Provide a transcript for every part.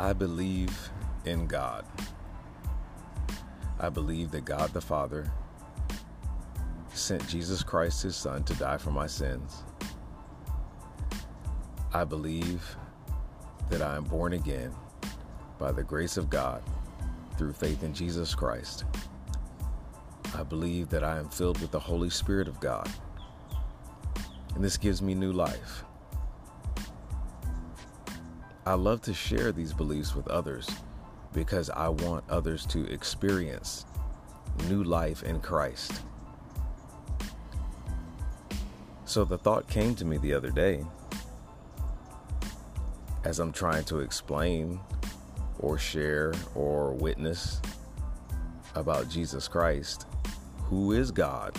I believe in God. I believe that God the Father sent Jesus Christ, his Son, to die for my sins. I believe that I am born again by the grace of God through faith in Jesus Christ. I believe that I am filled with the Holy Spirit of God. And this gives me new life. I love to share these beliefs with others because I want others to experience new life in Christ. So the thought came to me the other day as I'm trying to explain or share or witness about Jesus Christ, who is God.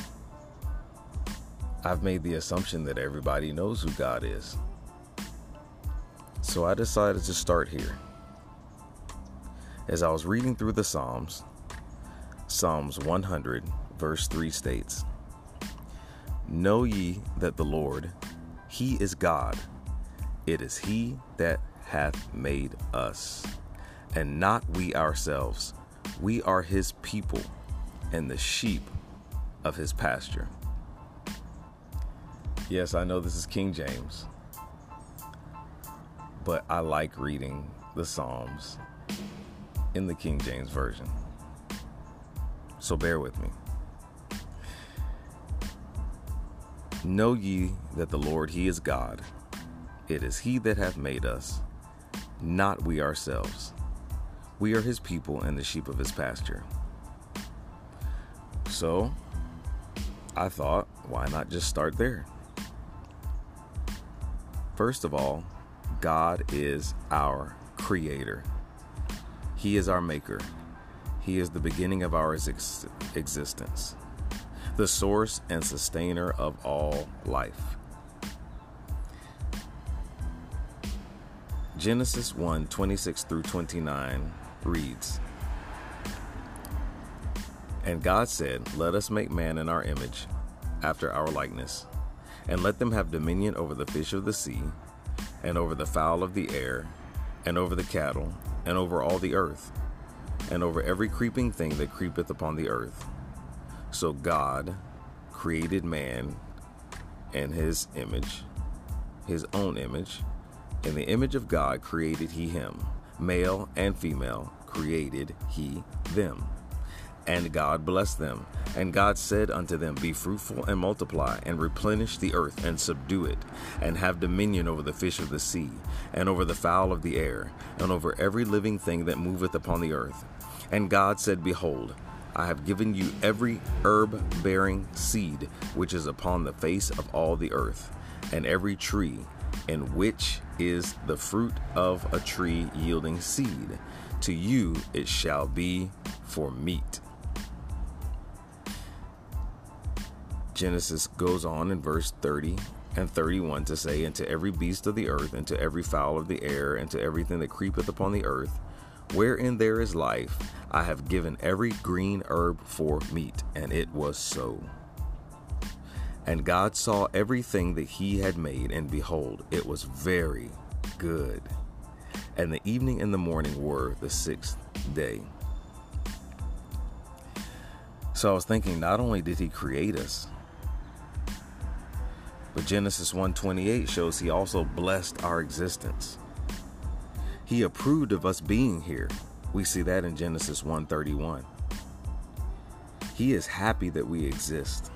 I've made the assumption that everybody knows who God is. So I decided to start here. As I was reading through the Psalms, Psalms 100, verse 3 states Know ye that the Lord, He is God. It is He that hath made us, and not we ourselves. We are His people and the sheep of His pasture. Yes, I know this is King James, but I like reading the Psalms in the King James Version. So bear with me. Know ye that the Lord, He is God. It is He that hath made us, not we ourselves. We are His people and the sheep of His pasture. So, I thought, why not just start there? First of all, God is our creator. He is our maker. He is the beginning of our ex- existence, the source and sustainer of all life. Genesis 1 26 through 29 reads And God said, Let us make man in our image, after our likeness, and let them have dominion over the fish of the sea, and over the fowl of the air, and over the cattle, and over all the earth, and over every creeping thing that creepeth upon the earth. So God created man in his image, his own image. In the image of God created he him. Male and female created he them. And God blessed them. And God said unto them, Be fruitful and multiply, and replenish the earth, and subdue it, and have dominion over the fish of the sea, and over the fowl of the air, and over every living thing that moveth upon the earth. And God said, Behold, I have given you every herb bearing seed which is upon the face of all the earth, and every tree in which is the fruit of a tree yielding seed. To you it shall be for meat. Genesis goes on in verse 30 and 31 to say, And to every beast of the earth, and to every fowl of the air, and to everything that creepeth upon the earth, wherein there is life, I have given every green herb for meat. And it was so. And God saw everything that he had made, and behold, it was very good. And the evening and the morning were the sixth day. So I was thinking, not only did he create us, but Genesis 1:28 shows he also blessed our existence. He approved of us being here. We see that in Genesis 1:31. He is happy that we exist.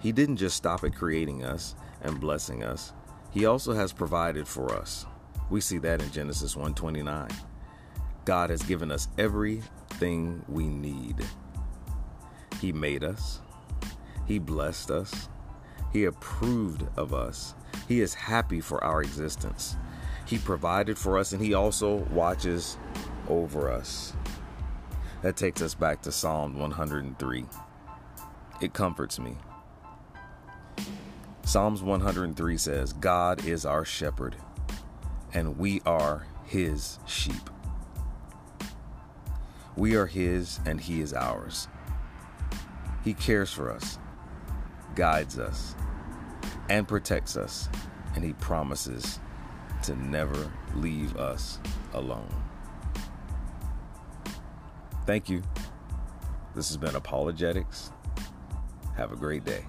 He didn't just stop at creating us and blessing us. He also has provided for us. We see that in Genesis 1:29. God has given us everything we need. He made us. He blessed us. He approved of us. He is happy for our existence. He provided for us and He also watches over us. That takes us back to Psalm 103. It comforts me. Psalms 103 says, God is our shepherd, and we are his sheep. We are his, and he is ours. He cares for us, guides us, and protects us, and he promises to never leave us alone. Thank you. This has been Apologetics. Have a great day.